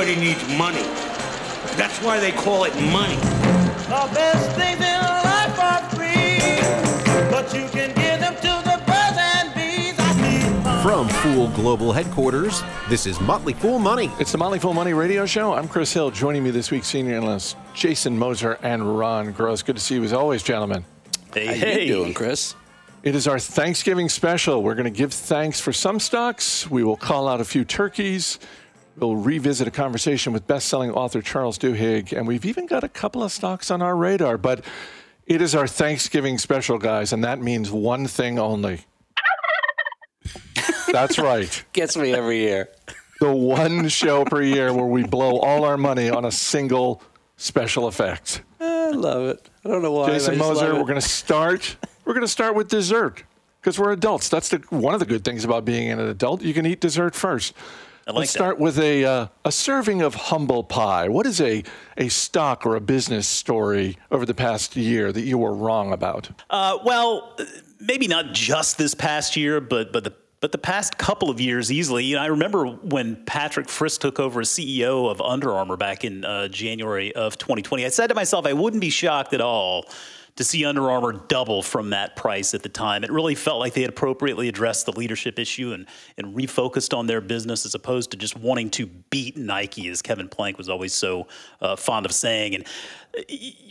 Everybody needs money. That's why they call it money. The best things in life are free, but you can give them to the birds and bees. I need. From Fool Global Headquarters, this is Motley Fool Money. It's the Motley Fool Money Radio Show. I'm Chris Hill. Joining me this week, senior analyst Jason Moser and Ron Gross. Good to see you as always, gentlemen. Hey, How hey. you doing, Chris? It is our Thanksgiving special. We're going to give thanks for some stocks. We will call out a few turkeys. We'll revisit a conversation with best-selling author Charles Duhigg, and we've even got a couple of stocks on our radar. But it is our Thanksgiving special, guys, and that means one thing only. That's right. Gets me every year. the one show per year where we blow all our money on a single special effect. I love it. I don't know why. Jason Moser, we're going to start. We're going to start with dessert because we're adults. That's the one of the good things about being an adult. You can eat dessert first. I like Let's that. start with a uh, a serving of humble pie. What is a a stock or a business story over the past year that you were wrong about? Uh, well, maybe not just this past year, but but the but the past couple of years easily. You know, I remember when Patrick Frisk took over as CEO of Under Armour back in uh, January of 2020. I said to myself, I wouldn't be shocked at all to see Under Armour double from that price at the time. It really felt like they had appropriately addressed the leadership issue and, and refocused on their business as opposed to just wanting to beat Nike, as Kevin Plank was always so uh, fond of saying. And uh,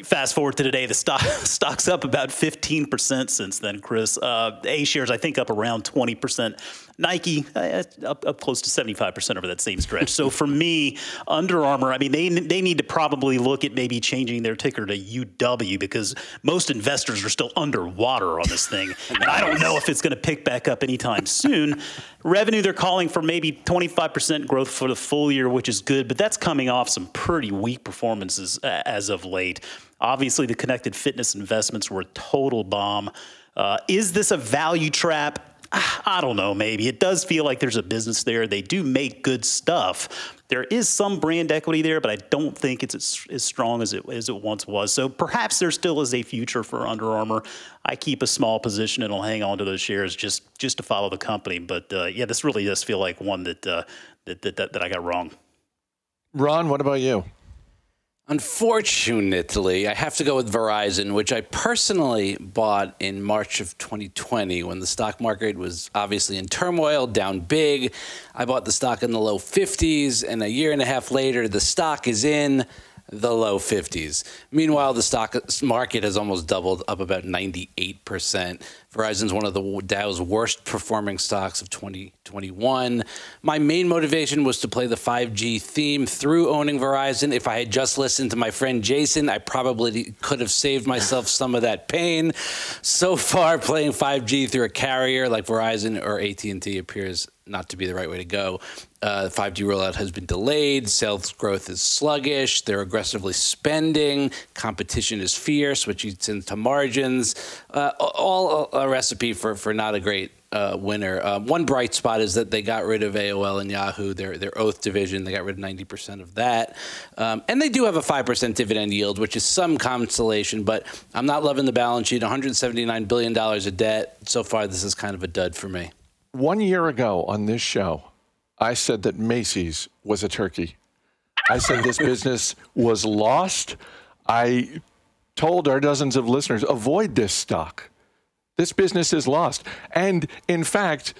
fast forward to today, the stock stock's up about 15% since then, Chris. Uh, A shares, I think, up around 20%. Nike uh, up, up close to 75% over that same stretch. so for me, Under Armour, I mean, they, they need to probably look at maybe changing their ticker to UW because most investors are still underwater on this thing. and I don't know if it's going to pick back up anytime soon. Revenue, they're calling for maybe 25% growth for the full year, which is good, but that's coming off some pretty weak performances uh, as of late. Obviously, the connected fitness investments were a total bomb. Uh, is this a value trap? I don't know, maybe. It does feel like there's a business there. They do make good stuff. There is some brand equity there, but I don't think it's as, as strong as it, as it once was. So perhaps there still is a future for Under Armour. I keep a small position and I'll hang on to those shares just, just to follow the company. But uh, yeah, this really does feel like one that, uh, that, that, that, that I got wrong. Ron, what about you? Unfortunately, I have to go with Verizon, which I personally bought in March of 2020 when the stock market was obviously in turmoil, down big. I bought the stock in the low 50s, and a year and a half later, the stock is in the low 50s. Meanwhile, the stock market has almost doubled, up about 98%. Verizon's one of the Dow's worst performing stocks of 2021. My main motivation was to play the 5G theme through owning Verizon. If I had just listened to my friend Jason, I probably could have saved myself some of that pain. So far, playing 5G through a carrier like Verizon or AT&T appears not to be the right way to go. Uh, the 5G rollout has been delayed. Sales growth is sluggish. They're aggressively spending. Competition is fierce, which eats into margins. Uh, all a recipe for, for not a great uh, winner. Uh, one bright spot is that they got rid of AOL and Yahoo, their their Oath division. They got rid of 90% of that. Um, and they do have a 5% dividend yield, which is some consolation, but I'm not loving the balance sheet. $179 billion of debt. So far, this is kind of a dud for me. One year ago on this show, I said that Macy's was a turkey. I said this business was lost. I told our dozens of listeners avoid this stock. This business is lost. And in fact,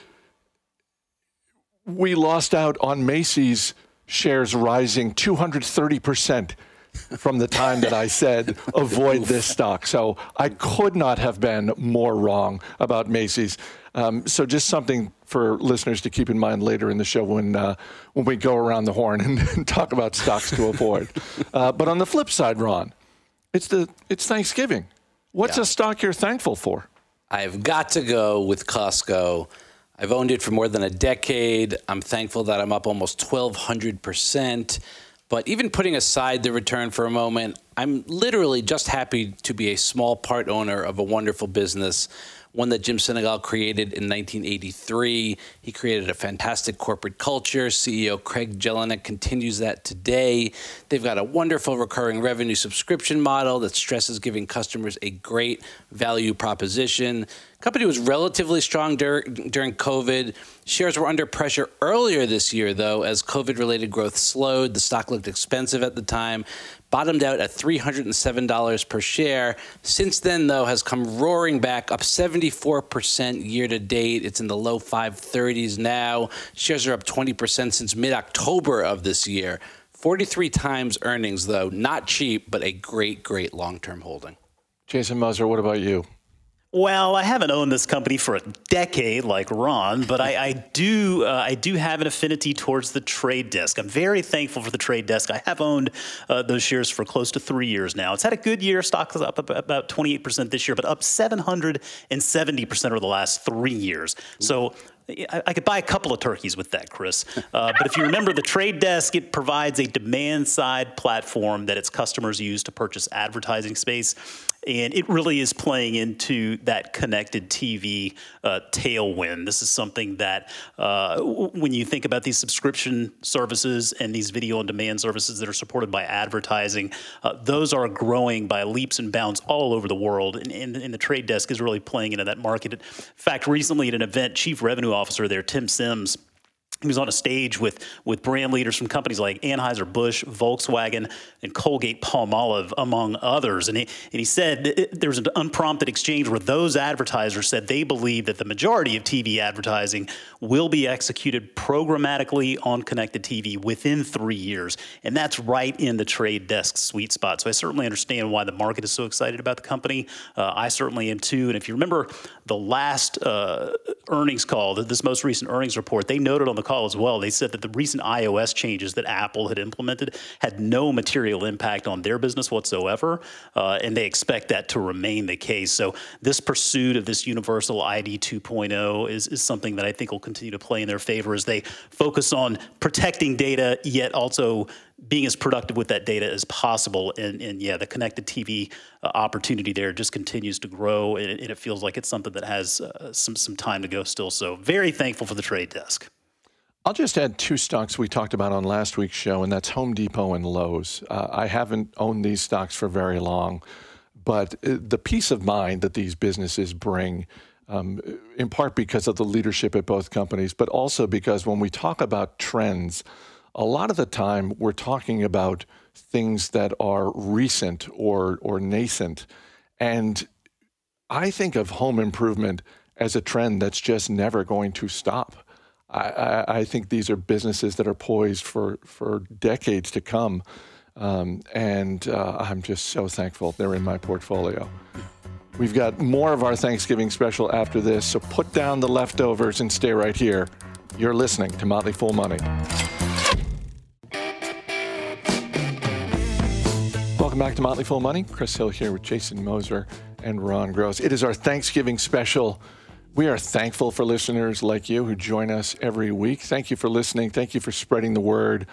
we lost out on Macy's shares rising 230% from the time that I said avoid this stock. So I could not have been more wrong about Macy's. Um, so just something for listeners to keep in mind later in the show when uh, when we go around the horn and, and talk about stocks to avoid. Uh, but on the flip side, Ron, it's the it's Thanksgiving. What's Yeah. a stock you're thankful for? I've got to go with Costco. I've owned it for more than a decade. I'm thankful that I'm up almost 1,200%. But even putting aside the return for a moment, I'm literally just happy to be a small part owner of a wonderful business, one that Jim Sinegal created in 1983. He created a fantastic corporate culture. CEO Craig Jelinek continues that today. They've got a wonderful recurring revenue subscription model that stresses giving customers a great value proposition. Company was relatively strong dur- during COVID. Shares were under pressure earlier this year, though, as COVID related growth slowed. The stock looked expensive at the time, bottomed out at $307 per share. Since then, though, has come roaring back up 74% year to date. It's in the low 530s now. Shares are up 20% since mid October of this year. 43 times earnings, though, not cheap, but a great, great long term holding. Jason Moser, what about you? Well, I haven't owned this company for a decade like Ron, but I, I do uh, I do have an affinity towards the trade desk. I'm very thankful for the trade desk. I have owned uh, those shares for close to three years now. It's had a good year. Stock is up about 28% this year, but up 770% over the last three years. So I, could buy a couple of turkeys with that, Chris. Uh, but if you remember, the trade desk it provides a demand side platform that its customers use to purchase advertising space and it really is playing into that connected TV uh, tailwind. This is something that, uh, w- when you think about these subscription services and these video on demand services that are supported by advertising, uh, those are growing by leaps and bounds all over the world. And, and, and, the trade desk is really playing into that market. In fact, recently at an event, Chief Revenue Officer there, Tim Sims, he was on a stage with, with brand leaders from companies like Anheuser-Busch, Volkswagen, and Colgate Palmolive, among others. And he, and he said there was an unprompted exchange where those advertisers said they believe that the majority of TV advertising will be executed programmatically on connected TV within three years. And that's right in the trade desk sweet spot. So I certainly understand why the market is so excited about the company. Uh, I certainly am too. And if you remember the last uh, earnings call, this most recent earnings report, they noted on the as well. They said that the recent iOS changes that Apple had implemented had no material impact on their business whatsoever, uh, and they expect that to remain the case. So this pursuit of this universal ID 2.0 is, is something that I think will continue to play in their favor as they focus on protecting data, yet also being as productive with that data as possible. And, and yeah, the connected TV uh, opportunity there just continues to grow, and it, and it, feels like it's something that has uh, some some time to go still. So very thankful for the trade desk. I'll just add two stocks we talked about on last week's show, and that's Home Depot and Lowe's. Uh, I haven't owned these stocks for very long, but uh, the peace of mind that these businesses bring, um, in part because of the leadership at both companies, but also because when we talk about trends, a lot of the time we're talking about things that are recent or, or nascent. And I think of home improvement as a trend that's just never going to stop. I, I, think these are businesses that are poised for, for decades to come. Um, and uh, I'm just so thankful they're in my portfolio. We've got more of our Thanksgiving special after this, so put down the leftovers and stay right here. You're listening to Motley Fool Money. Welcome back to Motley Fool Money. Chris Hill here with Jason Moser and Ron Gross. It is our Thanksgiving special. We are thankful for listeners like you who join us every week. Thank you for listening. Thank you for spreading the word,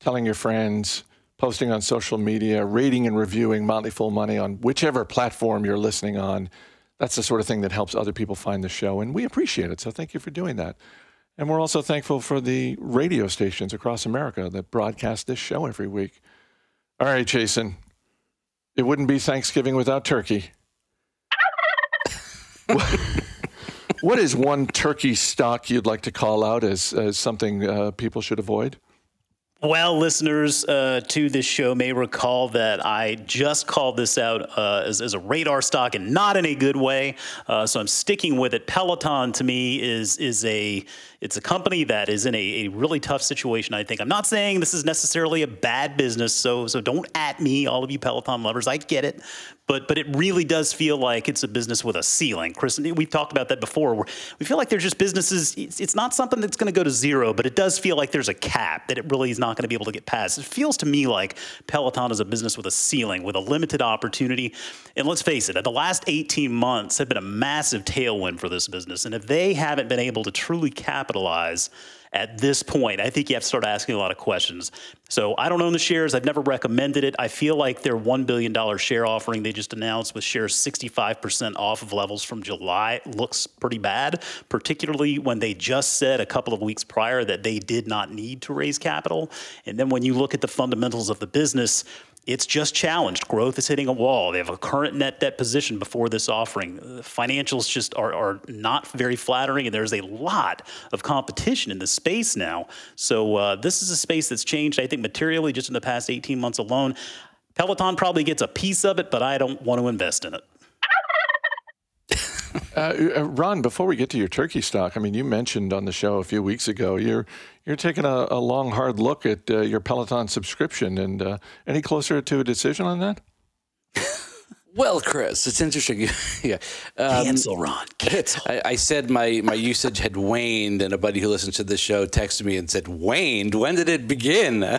telling your friends, posting on social media, rating and reviewing Motley Fool Money on whichever platform you're listening on. That's the sort of thing that helps other people find the show, and we appreciate it. So thank you for doing that. And we're also thankful for the radio stations across America that broadcast this show every week. All right, Jason. It wouldn't be Thanksgiving without turkey. what is one turkey stock you'd like to call out as, as something uh, people should avoid? Well, listeners uh, to this show may recall that I just called this out uh, as, as, a radar stock and not in a good way. Uh, so I'm sticking with it. Peloton to me is is a it's a company that is in a, a, really tough situation. I think I'm not saying this is necessarily a bad business. So so don't at me, all of you Peloton lovers. I get it, but but it really does feel like it's a business with a ceiling. Chris, we've talked about that before. we feel like there's just businesses. It's, it's not something that's going to go to zero, but it does feel like there's a cap that it really is not going to be able to get past. It feels to me like Peloton is a business with a ceiling, with a limited opportunity. And let's face it, the last 18 months have been a massive tailwind for this business. And if they haven't been able to truly capitalize at this point, I think you have to start asking a lot of questions. So I don't own the shares. I've never recommended it. I feel like their $1 billion share offering they just announced with shares 65% off of levels from July looks pretty bad, particularly when they just said a couple of weeks prior that they did not need to raise capital. And then when you look at the fundamentals of the business, it's just challenged. Growth is hitting a wall. They have a current net debt position before this offering. Financials just are, are not very flattering, and there's a lot of competition in the space now. So uh, this is a space that's changed, I think, materially just in the past 18 months alone. Peloton probably gets a piece of it, but I don't want to invest in it. Uh, uh, Ron, before we get to your turkey stock, I mean, you mentioned on the show a few weeks ago you're you're taking a, a long, hard look at uh, your Peloton subscription, and uh, any closer to a decision on that? Well, Chris, it's interesting. yeah. Um, Cancel, Ron. Cancel. I, I said my, my usage had waned, and a buddy who listens to the show texted me and said, Waned? When did it begin?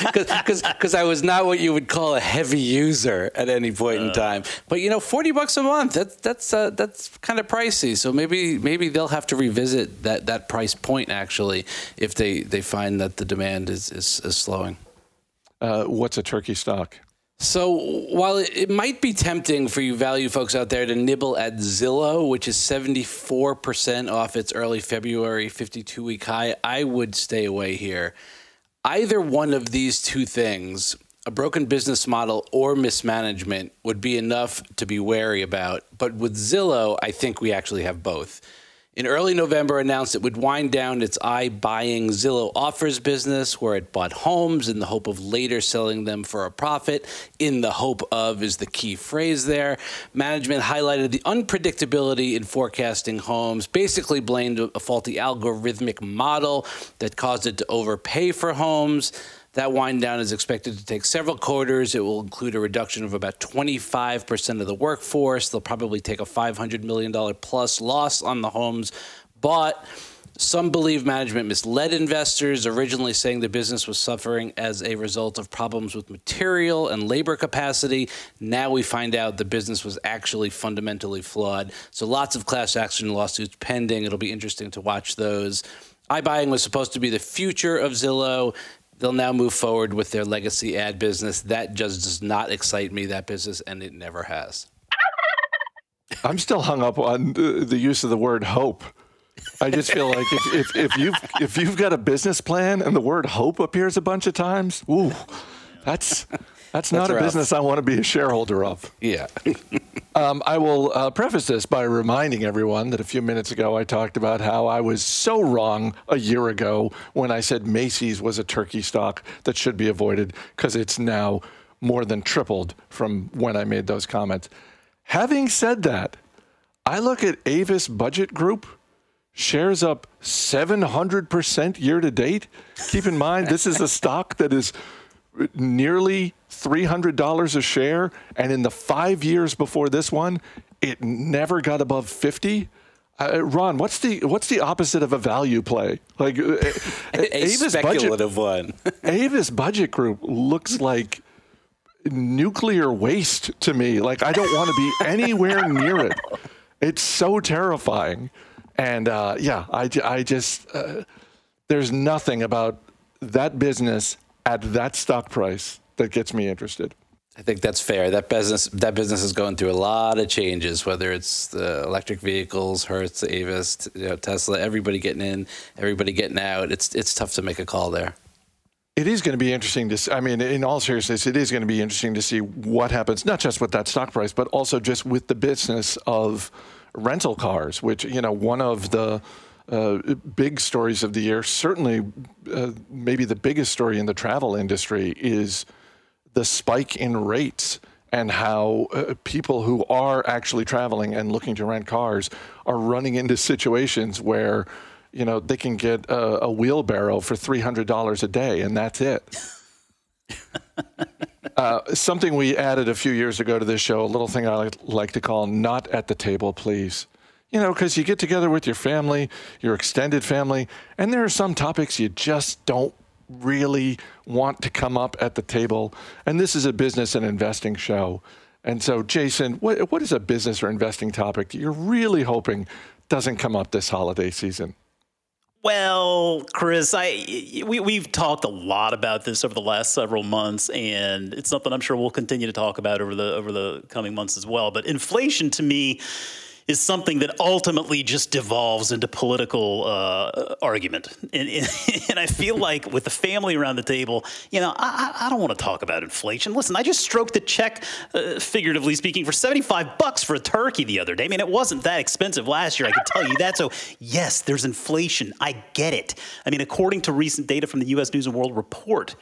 Because I was not what you would call a heavy user at any point in time. But, you know, 40 bucks a month, that's, that's, uh, that's kind of pricey. So maybe maybe they'll have to revisit that, that price point, actually, if they, they find that the demand is, is, is slowing. Uh, what's a turkey stock? So while it might be tempting for you value folks out there to nibble at Zillow, which is 74% off its early February 52 week high, I would stay away here. Either one of these two things, a broken business model or mismanagement, would be enough to be wary about. But with Zillow, I think we actually have both in early November announced it would wind down its iBuying Zillow offers business, where it bought homes in the hope of later selling them for a profit. In the hope of is the key phrase there. Management highlighted the unpredictability in forecasting homes, basically blamed a faulty algorithmic model that caused it to overpay for homes. That wind down is expected to take several quarters. It will include a reduction of about 25% of the workforce. They'll probably take a $500 million plus loss on the homes bought. Some believe management misled investors, originally saying the business was suffering as a result of problems with material and labor capacity. Now we find out the business was actually fundamentally flawed. So lots of class action lawsuits pending. It'll be interesting to watch those. iBuying was supposed to be the future of Zillow they'll now move forward with their legacy ad business. That just does not excite me, that business, and it never has. I'm still hung up on the use of the word hope. I just feel like if, if, if you've if you've got a business plan and the word hope appears a bunch of times, ooh, that's that's not a business I want to be a shareholder of. Yeah. Um, I will uh, preface this by reminding everyone that a few minutes ago I talked about how I was so wrong a year ago when I said Macy's was a turkey stock that should be avoided because it's now more than tripled from when I made those comments. Having said that, I look at Avis Budget Group, shares up 700% year to date. Keep in mind, this is a stock that is nearly $300 a share. And in the five years before this one, it never got above 50. Uh, Ron, what's the what's the opposite of a value play? Like uh, a Avis speculative one. Avis Budget Group looks like nuclear waste to me. Like I don't want to be anywhere near it. It's so terrifying. And uh, yeah, I, I just uh, there's nothing about that business at that stock price that gets me interested. I think that's fair. That business that business is going through a lot of changes, whether it's the electric vehicles, Hertz, Avis, you know, Tesla, everybody getting in, everybody getting out. It's it's tough to make a call there. It is going to be interesting to. I mean, in all seriousness, it is going to be interesting to see what happens, not just with that stock price, but also just with the business of rental cars, which you know, one of the uh, big stories of the year, certainly, uh, maybe the biggest story in the travel industry is the spike in rates and how uh, people who are actually traveling and looking to rent cars are running into situations where you know they can get a, a wheelbarrow for $300 a day and that's it. Uh, something we added a few years ago to this show a little thing i like, like to call not at the table please you know because you get together with your family your extended family and there are some topics you just don't really want to come up at the table. And this is a business and investing show. And so, Jason, what, what is a business or investing topic that you're really hoping doesn't come up this holiday season? Well, Chris, I we we've talked a lot about this over the last several months, and it's something I'm sure we'll continue to talk about over the over the coming months as well. But inflation, to me, is something that ultimately just devolves into political uh, argument. And, and, and, I feel like with the family around the table, you know, I, I don't want to talk about inflation. Listen, I just stroked the check, uh, figuratively speaking, for 75 bucks for a turkey the other day. I mean, it wasn't that expensive last year, I can tell you that. So, yes, there's inflation. I get it. I mean, according to recent data from the U.S. News and World Report,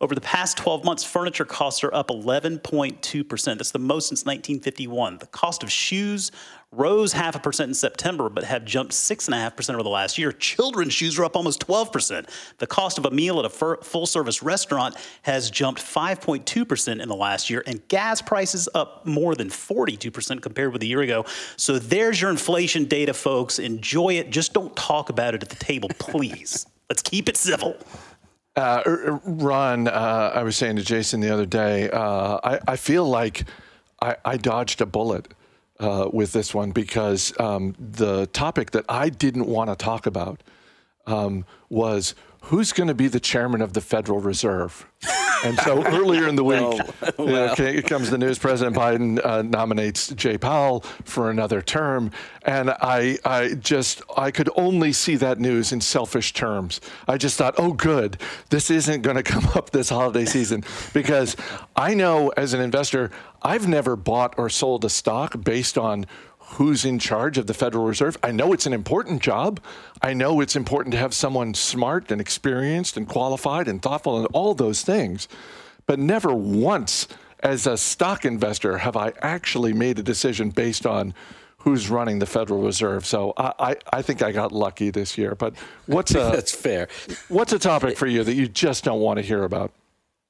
over the past 12 months, furniture costs are up 11.2%. That's the most since 1951. The cost of shoes rose half a percent in September, but have jumped 6.5% over the last year. Children's shoes are up almost 12%. The cost of a meal at a full service restaurant has jumped 5.2% in the last year, and gas prices up more than 42% compared with a year ago. So there's your inflation data, folks. Enjoy it. Just don't talk about it at the table, please. Let's keep it civil. Uh, er, er, Ron, uh, I was saying to Jason the other day, uh, I, I, feel like I, I, dodged a bullet uh, with this one because um, the topic that I didn't want to talk about um, was who's going to be the chairman of the Federal Reserve. And so earlier in the week, well, well. okay, comes the news. President Biden uh, nominates Jay Powell for another term, and I, I just, I could only see that news in selfish terms. I just thought, oh, good, this isn't going to come up this holiday season because I know as an investor, I've never bought or sold a stock based on who's in charge of the Federal Reserve. I know it's an important job. I know it's important to have someone smart and experienced and qualified and thoughtful and all those things. But never once as a stock investor have I actually made a decision based on who's running the Federal Reserve. So I, I, I think I got lucky this year. But what's a that's fair. What's a topic for you that you just don't want to hear about?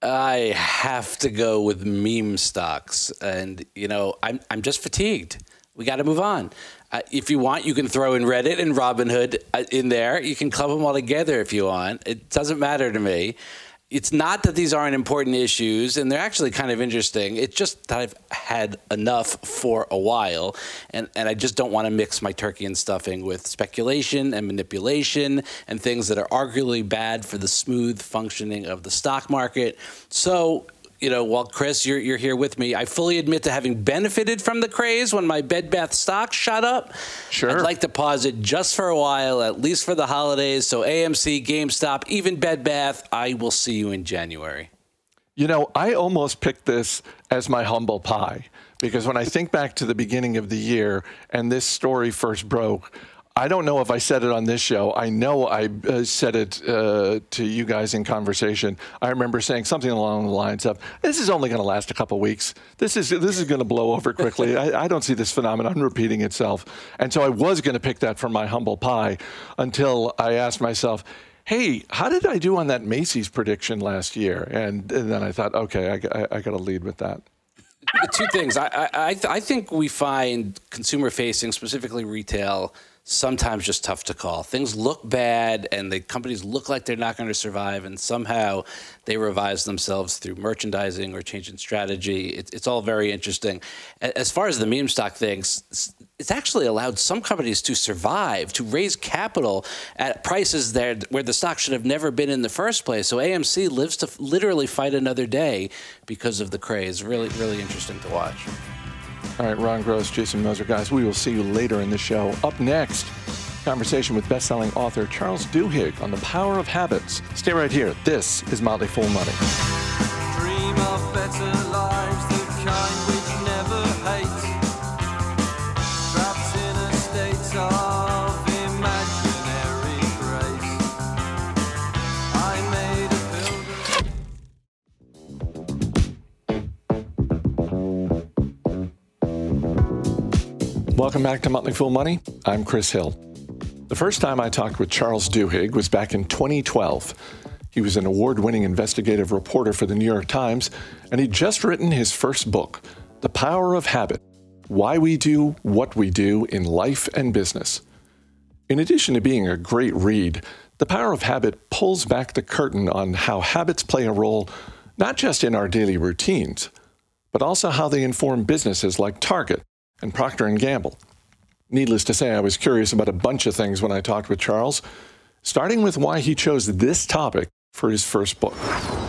I have to go with meme stocks, and you know I'm I'm just fatigued. We got to move on. Uh, if you want, you can throw in Reddit and Robinhood uh, in there. You can club them all together if you want. It doesn't matter to me. It's not that these aren't important issues, and they're actually kind of interesting. It's just that I've had enough for a while, and, and I just don't want to mix my turkey and stuffing with speculation and manipulation and things that are arguably bad for the smooth functioning of the stock market. So you know, while Chris, you're, you're here with me, I fully admit to having benefited from the craze when my Bed Bath stock shot up. Sure. I'd like to pause it just for a while, at least for the holidays. So AMC, GameStop, even Bed Bath, I will see you in January. You know, I almost picked this as my humble pie because when I think back to the beginning of the year and this story first broke, I don't know if I said it on this show. I know I uh, said it uh, to you guys in conversation. I remember saying something along the lines of, "This is only going to last a couple weeks. This is this is going to blow over quickly. I, I, don't see this phenomenon repeating itself." And so I was going to pick that for my humble pie until I asked myself. Hey, how did I do on that Macy's prediction last year? And, and then I thought, okay, I, I, I got to lead with that two things. I, I, I think we find consumer facing, specifically retail, sometimes just tough to call. Things look bad and the companies look like they're not going to survive, and somehow they revise themselves through merchandising or changing strategy. It, it's all very interesting. As far as the meme stock things, it's actually allowed some companies to survive, to raise capital at prices there where the stock should have never been in the first place. So AMC lives to literally fight another day because of the craze. Really, really interesting to watch. All right, Ron Gross, Jason Moser, guys, we will see you later in the show. Up next, conversation with best-selling author Charles Duhigg on the power of habits. Stay right here. This is Motley Fool Money. Welcome back to Motley Fool Money. I'm Chris Hill. The first time I talked with Charles Duhigg was back in 2012. He was an award winning investigative reporter for the New York Times, and he'd just written his first book, The Power of Habit Why We Do What We Do in Life and Business. In addition to being a great read, The Power of Habit pulls back the curtain on how habits play a role not just in our daily routines, but also how they inform businesses like Target and Procter & Gamble. Needless to say, I was curious about a bunch of things when I talked with Charles, starting with why he chose this topic for his first book.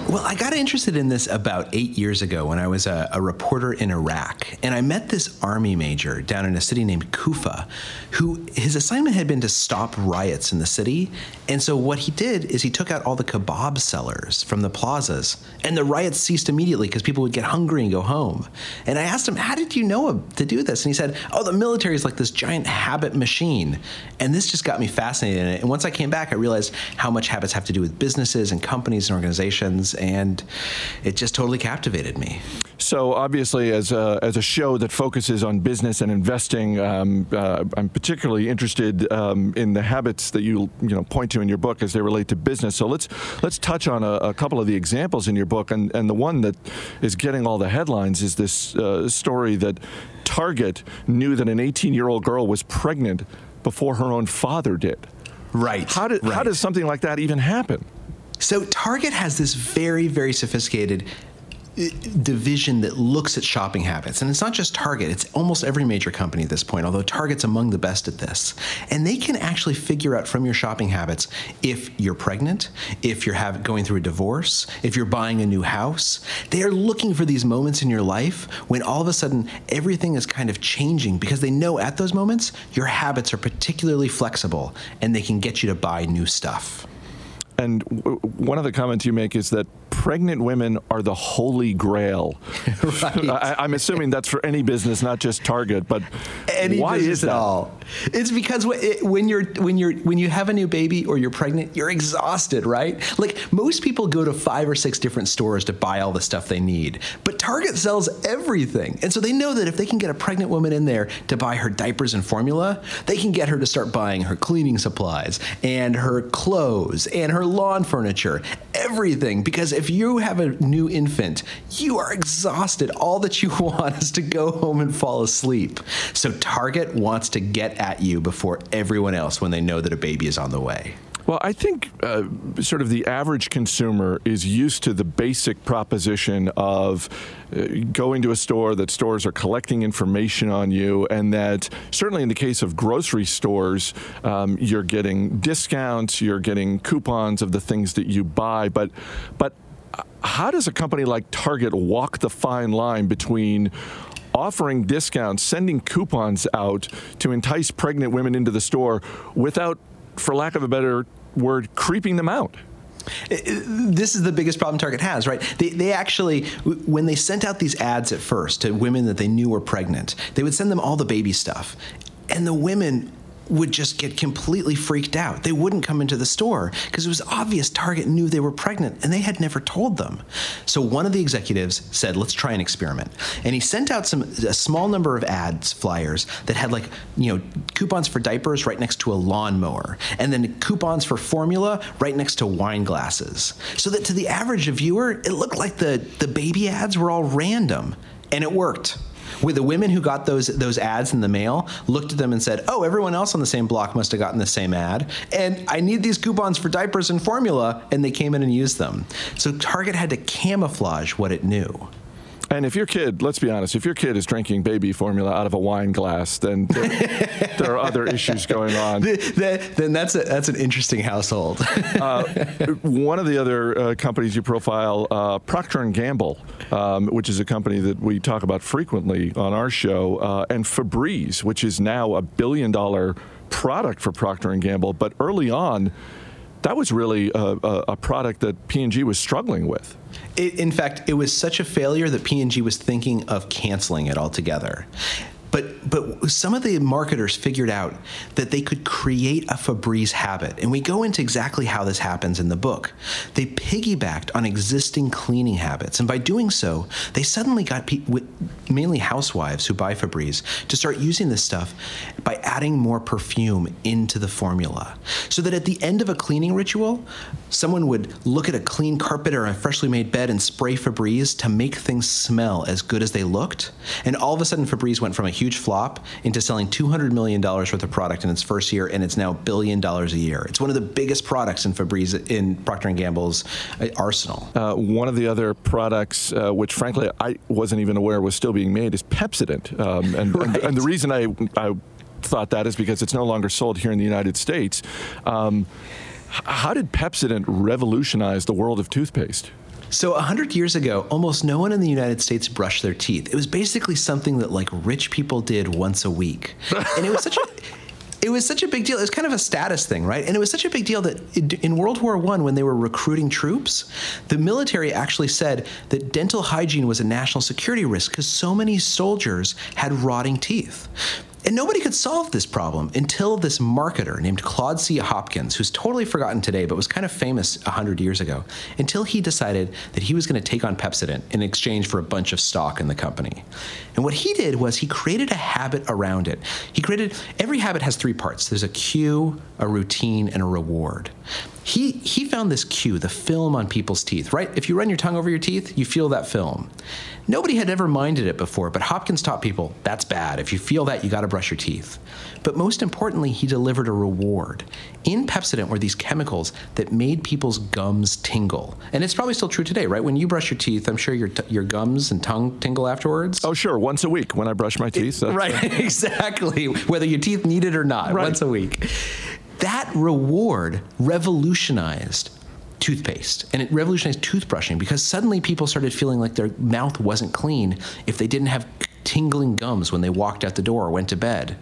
Well, I got interested in this about eight years ago when I was a, a, reporter in Iraq, and I met this army major down in a city named Kufa, who his assignment had been to stop riots in the city. And so what he did is he took out all the kebab sellers from the plazas, and the riots ceased immediately because people would get hungry and go home. And I asked him, "How did you know to do this?" And he said, "Oh, the military is like this giant habit machine." And this just got me fascinated. And once I came back, I realized how much habits have to do with businesses and companies and organizations and it just totally captivated me. So obviously, as a, as a show that focuses on business and investing, um, uh, I'm particularly interested um, in the habits that you you know point to in your book as they relate to business. So let's let's touch on a, a couple of the examples in your book, and and the one that is getting all the headlines is this uh, story that Target knew that an 18 year old girl was pregnant before her own father did. Right. How, did, right. how does something like that even happen? So Target has this very, very sophisticated uh, division that looks at shopping habits. And it's not just Target, it's almost every major company at this point, although Target's among the best at this. And they can actually figure out from your shopping habits if you're pregnant, if you're have, going through a divorce, if you're buying a new house. They are looking for these moments in your life when all of a sudden everything is kind of changing because they know at those moments your habits are particularly flexible and they can get you to buy new stuff. And w- one of the comments you make is that pregnant women are the holy grail. right. I, am assuming that's for any business, not just Target. But any why business is that? at all? It's because when you're when you're when you have a new baby or you're pregnant, you're exhausted, right? Like most people go to five or six different stores to buy all the stuff they need, but Target sells everything, and so they know that if they can get a pregnant woman in there to buy her diapers and formula, they can get her to start buying her cleaning supplies and her clothes and her lawn furniture, everything. Because if you have a new infant, you are exhausted. All that you want is to go home and fall asleep. So Target wants to get at you before everyone else when they know that a baby is on the way. Well, I think uh, sort of the average consumer is used to the basic proposition of uh, going to a store, that stores are collecting information on you, and that certainly in the case of grocery stores, um, you're getting discounts, you're getting coupons of the things that you buy. But, but how does a company like Target walk the fine line between offering discounts, sending coupons out to entice pregnant women into the store without, for lack of a better word, creeping them out. This is the biggest problem Target has, right? They, they actually, when they sent out these ads at first to women that they knew were pregnant, they would send them all the baby stuff. And the women would just get completely freaked out. They wouldn't come into the store because it was obvious Target knew they were pregnant and they had never told them. So one of the executives said, "Let's try an experiment." And he sent out some a small number of ads flyers that had like, you know, coupons for diapers right next to a lawnmower and then coupons for formula right next to wine glasses. So that to the average viewer, it looked like the the baby ads were all random and it worked where the women who got those those ads in the mail looked at them and said, "Oh, everyone else on the same block must have gotten the same ad, and I need these coupons for diapers and formula," and they came in and used them. So Target had to camouflage what it knew. And if your kid, let's be honest, if your kid is drinking baby formula out of a wine glass, then there, there are other issues going on. then that's a, that's an interesting household. uh, one of the other uh, companies you profile, uh, Procter and Gamble, um, which is a company that we talk about frequently on our show, uh, and Febreze, which is now a billion dollar product for Procter and Gamble, but early on that was really a, a, a product that P&G was struggling with. It, in fact, it was such a failure that P&G was thinking of canceling it altogether. But but some of the marketers figured out that they could create a Febreze habit, and we go into exactly how this happens in the book. They piggybacked on existing cleaning habits, and by doing so, they suddenly got mainly housewives who buy Febreze to start using this stuff by adding more perfume into the formula, so that at the end of a cleaning ritual, someone would look at a clean carpet or a freshly made bed and spray Febreze to make things smell as good as they looked, and all of a sudden Febreze went from a huge flop into selling $200 million worth of product in its first year, and it's now a billion dollars a year. It's one of the biggest products in Febreze in Procter & Gamble's uh, arsenal. Uh, one of the other products, uh, which frankly I wasn't even aware was still being made, is Pepsodent. Um, and, right. and, and, the reason I, I thought that is because it's no longer sold here in the United States. Um, how did Pepsodent revolutionize the world of toothpaste? So, a hundred years ago, almost no one in the United States brushed their teeth. It was basically something that like rich people did once a week, and it was such a. It was such a big deal. It was kind of a status thing, right? And it was such a big deal that in World War I, when they were recruiting troops, the military actually said that dental hygiene was a national security risk because so many soldiers had rotting teeth. And nobody could solve this problem until this marketer named Claude C. Hopkins, who's totally forgotten today but was kind of famous 100 years ago, until he decided that he was going to take on Pepsodent in exchange for a bunch of stock in the company. And what he did was he created a habit around it. He created every habit has three parts there's a cue, a routine, and a reward. He, he found this cue, the film on people's teeth, right? If you run your tongue over your teeth, you feel that film. Nobody had ever minded it before, but Hopkins taught people that's bad. If you feel that, you got to brush your teeth. But most importantly, he delivered a reward. In Pepsodent were these chemicals that made people's gums tingle. And it's probably still true today, right? When you brush your teeth, I'm sure your, t- your gums and tongue tingle afterwards. Oh, sure. Once a week when I brush my teeth. right, exactly. Whether your teeth need it or not, right. once a week. That reward revolutionized toothpaste and it revolutionized toothbrushing because suddenly people started feeling like their mouth wasn't clean if they didn't have tingling gums when they walked out the door or went to bed.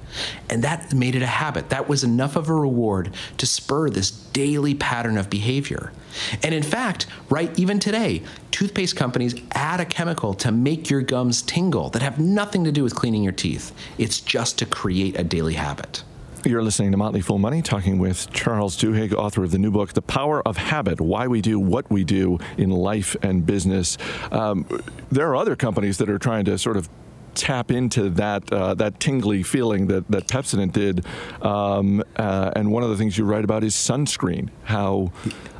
And that made it a habit. That was enough of a reward to spur this daily pattern of behavior. And in fact, right even today, toothpaste companies add a chemical to make your gums tingle that have nothing to do with cleaning your teeth. It's just to create a daily habit. You're listening to Motley Fool Money, talking with Charles Duhigg, author of the new book, The Power of Habit Why We Do What We Do in Life and Business. Um, there are other companies that are trying to sort of tap into that uh, that tingly feeling that that Pepsodent did. Um, uh, and one of the things you write about is sunscreen. How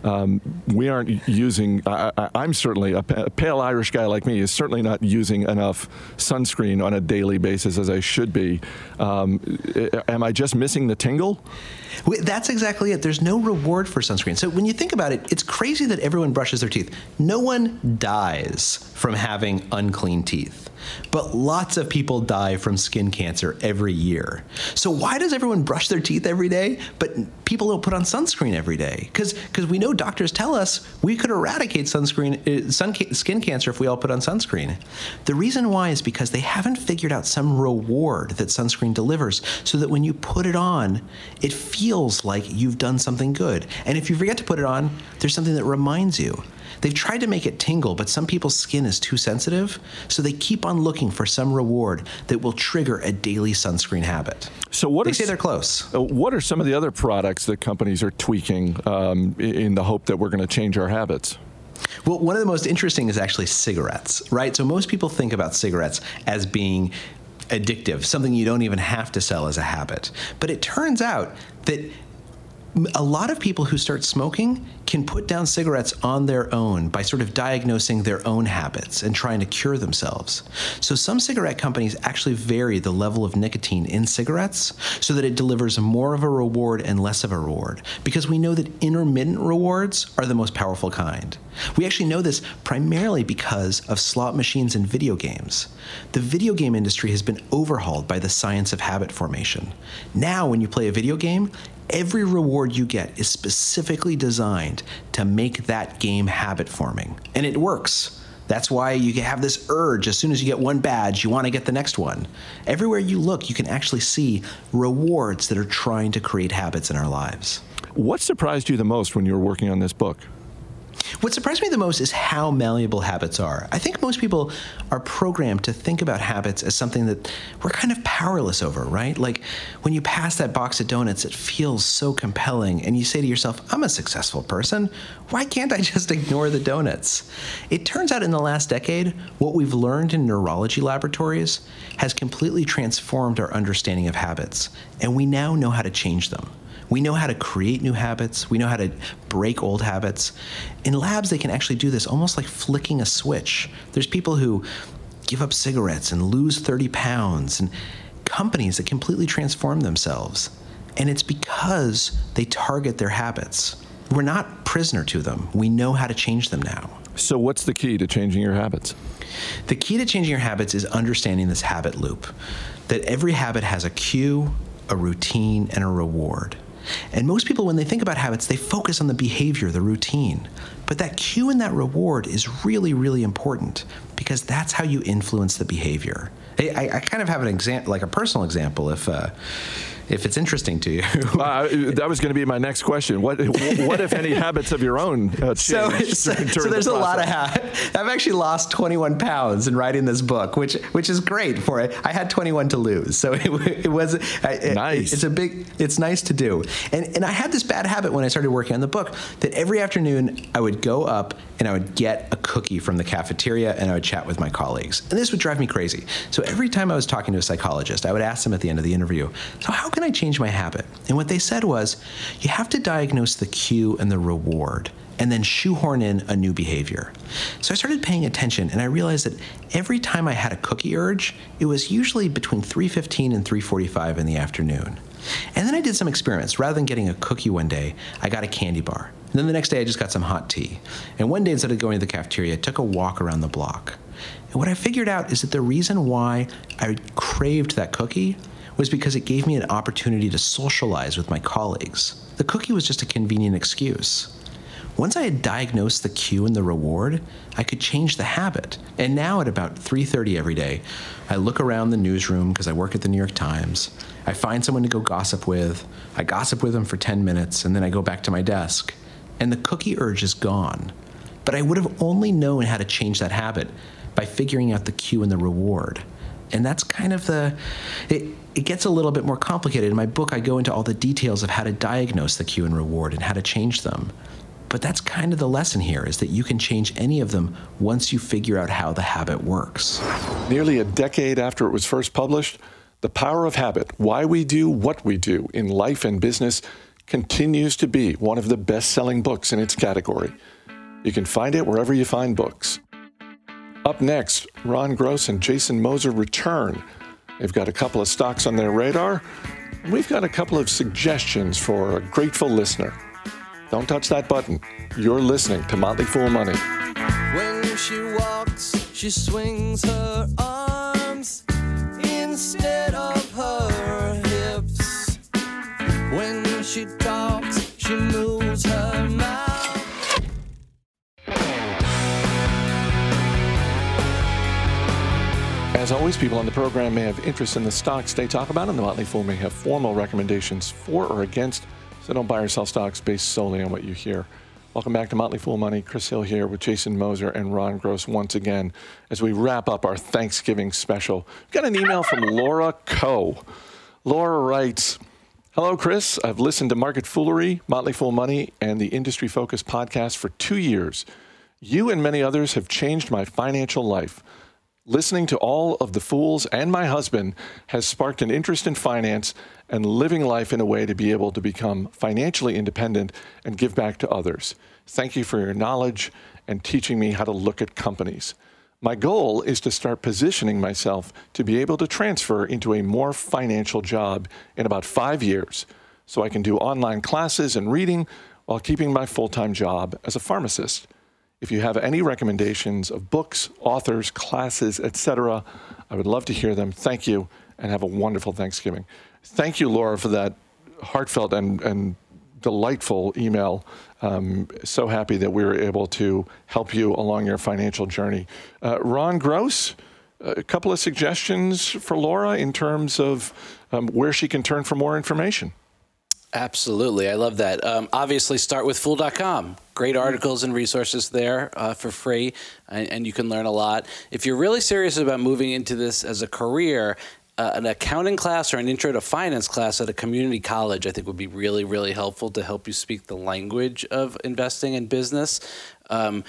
um, we aren't using. I, am certainly a, a, pale Irish guy like me is certainly not using enough sunscreen on a daily basis as I should be. Um, am I just missing the tingle? That's exactly it. There's no reward for sunscreen. So when you think about it, it's crazy that everyone brushes their teeth. No one dies from having unclean teeth. But lots of people die from skin cancer every year. So why does everyone brush their teeth every day, but people don't put on sunscreen every day? Because because we know doctors tell us we could eradicate sunscreen uh, sun, skin cancer if we all put on sunscreen. The reason why is because they haven't figured out some reward that sunscreen delivers, so that when you put it on, it feels like you've done something good. And if you forget to put it on, there's something that reminds you. They've tried to make it tingle, but some people's skin is too sensitive, so they keep on looking for some reward that will trigger a daily sunscreen habit. So what they are, say they're close. Uh, what are some of the other products that companies are tweaking um, in the hope that we're going to change our habits? Well, one of the most interesting is actually cigarettes, right? So most people think about cigarettes as being addictive, something you don't even have to sell as a habit. But it turns out that a lot of people who start smoking can put down cigarettes on their own by sort of diagnosing their own habits and trying to cure themselves. So, some cigarette companies actually vary the level of nicotine in cigarettes so that it delivers more of a reward and less of a reward, because we know that intermittent rewards are the most powerful kind. We actually know this primarily because of slot machines and video games. The video game industry has been overhauled by the science of habit formation. Now, when you play a video game, every reward you get is specifically designed to make that game habit forming. And it works. That's why you have this urge as soon as you get one badge, you want to get the next one. Everywhere you look, you can actually see rewards that are trying to create habits in our lives. What surprised you the most when you were working on this book? What surprised me the most is how malleable habits are. I think most people are programmed to think about habits as something that we're kind of powerless over, right? Like when you pass that box of donuts, it feels so compelling, and you say to yourself, I'm a successful person. Why can't I just ignore the donuts? It turns out in the last decade, what we've learned in neurology laboratories has completely transformed our understanding of habits, and we now know how to change them. We know how to create new habits. We know how to break old habits. In labs, they can actually do this almost like flicking a switch. There's people who give up cigarettes and lose 30 pounds, and companies that completely transform themselves. And it's because they target their habits. We're not prisoner to them. We know how to change them now. So, what's the key to changing your habits? The key to changing your habits is understanding this habit loop that every habit has a cue, a routine, and a reward. And most people, when they think about habits, they focus on the behavior, the routine. But that cue and that reward is really, really important because that's how you influence the behavior. I, I, kind of have an example, like a personal example. If uh, if it's interesting to you. Uh, that was going to be my next question. What, what if any habits of your own uh, so, so, so, there's the a lot of habits. I've actually lost 21 pounds in writing this book, which which is great for it. I had 21 to lose, so it, it was it, nice. It's a big. It's nice to do, and and I had this bad habit when I started working on the book that every afternoon I would go up and I would get a cookie from the cafeteria and I would chat with my colleagues, and this would drive me crazy. So every time I was talking to a psychologist, I would ask them at the end of the interview, "So how can I change my habit?" And what they said was, you have to diagnose the cue and the reward and then shoehorn in a new behavior. So I started paying attention and I realized that every time I had a cookie urge, it was usually between 3:15 and 3:45 in the afternoon. And then I did some experiments. Rather than getting a cookie one day, I got a candy bar. And then the next day I just got some hot tea. And one day instead of going to the cafeteria, I took a walk around the block. And what I figured out is that the reason why I craved that cookie was because it gave me an opportunity to socialize with my colleagues. The cookie was just a convenient excuse. Once I had diagnosed the cue and the reward, I could change the habit. And now at about 3:30 every day, I look around the newsroom because I work at the New York Times. I find someone to go gossip with. I gossip with them for 10 minutes and then I go back to my desk. And the cookie urge is gone. But I would have only known how to change that habit by figuring out the cue and the reward. And that's kind of the it, it gets a little bit more complicated. In my book, I go into all the details of how to diagnose the cue and reward and how to change them. But that's kind of the lesson here is that you can change any of them once you figure out how the habit works. Nearly a decade after it was first published, The Power of Habit Why We Do What We Do in Life and Business continues to be one of the best selling books in its category. You can find it wherever you find books. Up next, Ron Gross and Jason Moser return They've got a couple of stocks on their radar. We've got a couple of suggestions for a grateful listener. Don't touch that button. You're listening to Motley Fool Money. When she walks, she swings her arms instead of As always, people on the program may have interest in the stocks they talk about, and the Motley Fool may have formal recommendations for or against, so don't buy or sell stocks based solely on what you hear. Welcome back to Motley Fool Money. Chris Hill here with Jason Moser and Ron Gross once again as we wrap up our Thanksgiving special. We've got an email from Laura Coe. Laura writes, Hello, Chris. I've listened to Market Foolery, Motley Fool Money, and the Industry Focus podcast for two years. You and many others have changed my financial life. Listening to all of the fools and my husband has sparked an interest in finance and living life in a way to be able to become financially independent and give back to others. Thank you for your knowledge and teaching me how to look at companies. My goal is to start positioning myself to be able to transfer into a more financial job in about five years so I can do online classes and reading while keeping my full time job as a pharmacist. If you have any recommendations of books, authors, classes, etc., I would love to hear them. Thank you, and have a wonderful Thanksgiving. Thank you, Laura, for that heartfelt and, and delightful email. Um, so happy that we were able to help you along your financial journey. Uh, Ron Gross, a couple of suggestions for Laura in terms of um, where she can turn for more information. Absolutely. I love that. Um, obviously, start with Fool.com. Great articles and resources there uh, for free, and, and, you can learn a lot. If you're really serious about moving into this as a career, uh, an accounting class or an intro to finance class at a community college, I think would be really, really helpful to help you speak the language of investing in business. Um,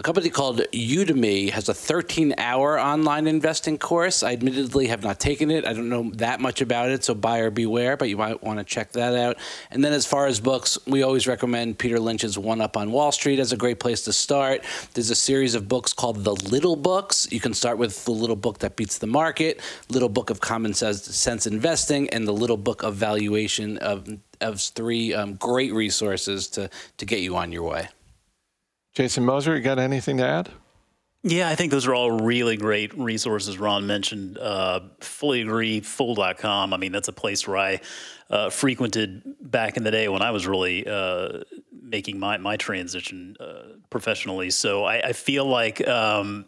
a company called Udemy has a 13 hour online investing course. I admittedly have not taken it. I don't know that much about it, so buyer beware, but you might want to check that out. And then, as far as books, we always recommend Peter Lynch's One Up on Wall Street as a great place to start. There's a series of books called The Little Books. You can start with The Little Book That Beats the Market, Little Book of Common Sense Investing, and The Little Book of Valuation of, of three um, great resources to, to get you on your way. Jason Moser, you got anything to add? Yeah, I think those are all really great resources Ron mentioned. Uh, fully agree, fool.com. I mean, that's a place where I uh, frequented back in the day when I was really uh, making my, my transition uh, professionally. So I, I feel like um,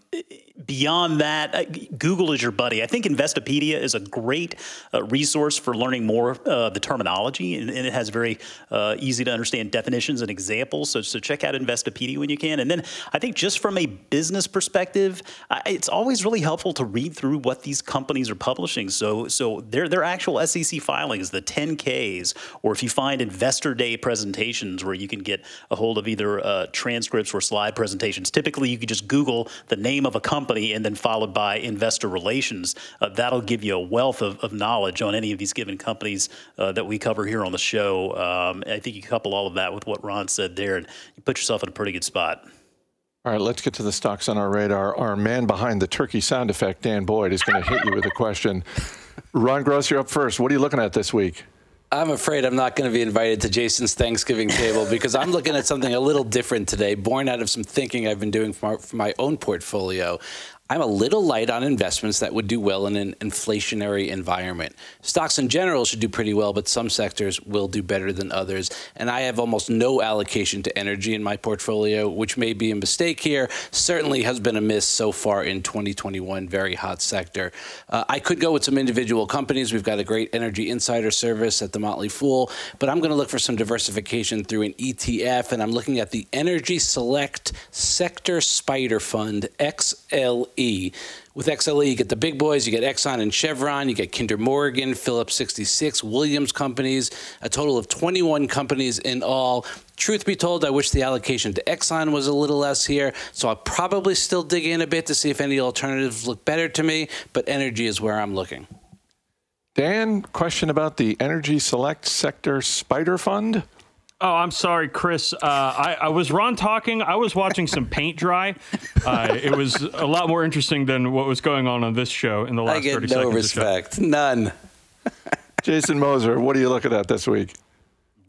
beyond that, uh, Google is your buddy. I think Investopedia is a great uh, resource for learning more of the terminology, and, and, it has very uh, easy to understand definitions and examples. So, so check out Investopedia when you can. And then I think just from a business perspective, I, it's always really helpful to read through what these companies are publishing. So, so their their actual SEC filings, the 10Ks, or if you find Investor Day presentations where you can get a hold of either uh, transcripts or slide presentations. Typically, you can just Google the name of a company and then followed by investor relations. Uh, that'll give you a wealth of, of, knowledge on any of these given companies uh, that we cover here on the show. Um, I think you couple all of that with what Ron said there, and you put yourself in a pretty good spot. All right, let's get to the stocks on our radar. Our man behind the turkey sound effect, Dan Boyd, is going to hit you with a question. Ron Gross, you're up first. What are you looking at this week? I'm afraid I'm not going to be invited to Jason's Thanksgiving table because I'm looking at something a little different today, born out of some thinking I've been doing for my, for my own portfolio. I'm a little light on investments that would do well in an inflationary environment. Stocks in general should do pretty well, but some sectors will do better than others. And I have almost no allocation to energy in my portfolio, which may be a mistake here. Certainly has been a miss so far in 2021. Very hot sector. Uh, I could go with some individual companies. We've got a great energy insider service at the Motley Fool, but I'm going to look for some diversification through an ETF, and I'm looking at the Energy Select Sector SPDR Fund XLE. XLE. With XLE, you get the big boys, you get Exxon and Chevron, you get Kinder Morgan, Phillips 66, Williams companies, a total of 21 companies in all. Truth be told, I wish the allocation to Exxon was a little less here, so I'll probably still dig in a bit to see if any alternatives look better to me, but energy is where I'm looking. Dan, question about the Energy Select Sector SPDR Fund? Oh, I'm sorry, Chris. Uh, I, I, was Ron talking. I was watching some paint dry. Uh, it was a lot more interesting than what was going on on this show in the last I get 30 no seconds. No respect. None. Jason Moser, what are you looking at this week?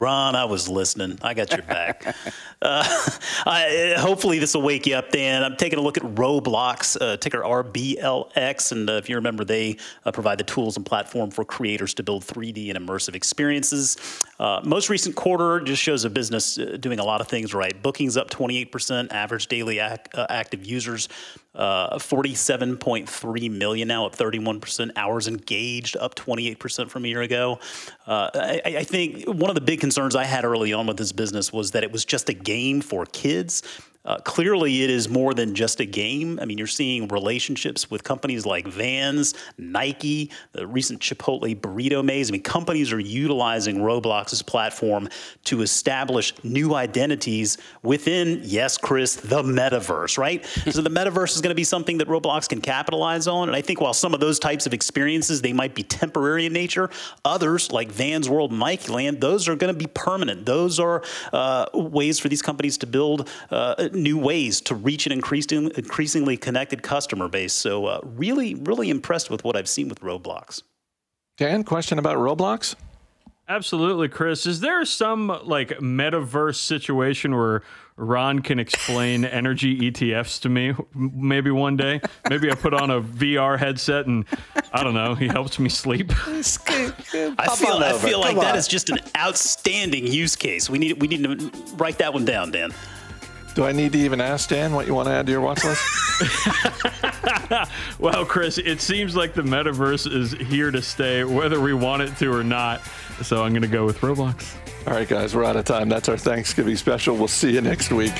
Ron, I was listening. I got your back. uh, I, hopefully, this will wake you up, Dan. I'm taking a look at Roblox, uh, ticker RBLX. And uh, if you remember, they uh, provide the tools and platform for creators to build 3D and immersive experiences. Uh, most recent quarter just shows a business uh, doing a lot of things right. Bookings up 28%, average daily ac- active users uh, 47.3 million now, up 31%. Hours engaged, up 28% from a year ago. Uh, I, I, think one of the big concerns I had early on with this business was that it was just a game for kids. Uh, clearly, it is more than just a game. I mean, you're seeing relationships with companies like Vans, Nike, the recent Chipotle burrito maze. I mean, companies are utilizing Roblox's platform to establish new identities within, yes, Chris, the metaverse, right? so the metaverse is going to be something that Roblox can capitalize on. And I think while some of those types of experiences, they might be temporary in nature, others like Vans World, Nike Land, those are going to be permanent. Those are uh, ways for these companies to build uh, new ways to reach an increasing, increasingly connected customer base. So, uh, really, really impressed with what I've seen with Roblox. Dan, question about Roblox? Absolutely, Chris. Is there some like metaverse situation where Ron can explain energy ETFs to me maybe one day? Maybe I put on a VR headset and I don't know, he helps me sleep. I feel I feel like that is just an outstanding use case. We need we need to write that one down, Dan. Do I need to even ask Dan what you want to add to your watch list? well, Chris, it seems like the metaverse is here to stay, whether we want it to or not. So I'm going to go with Roblox. All right, guys, we're out of time. That's our Thanksgiving special. We'll see you next week.